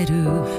i better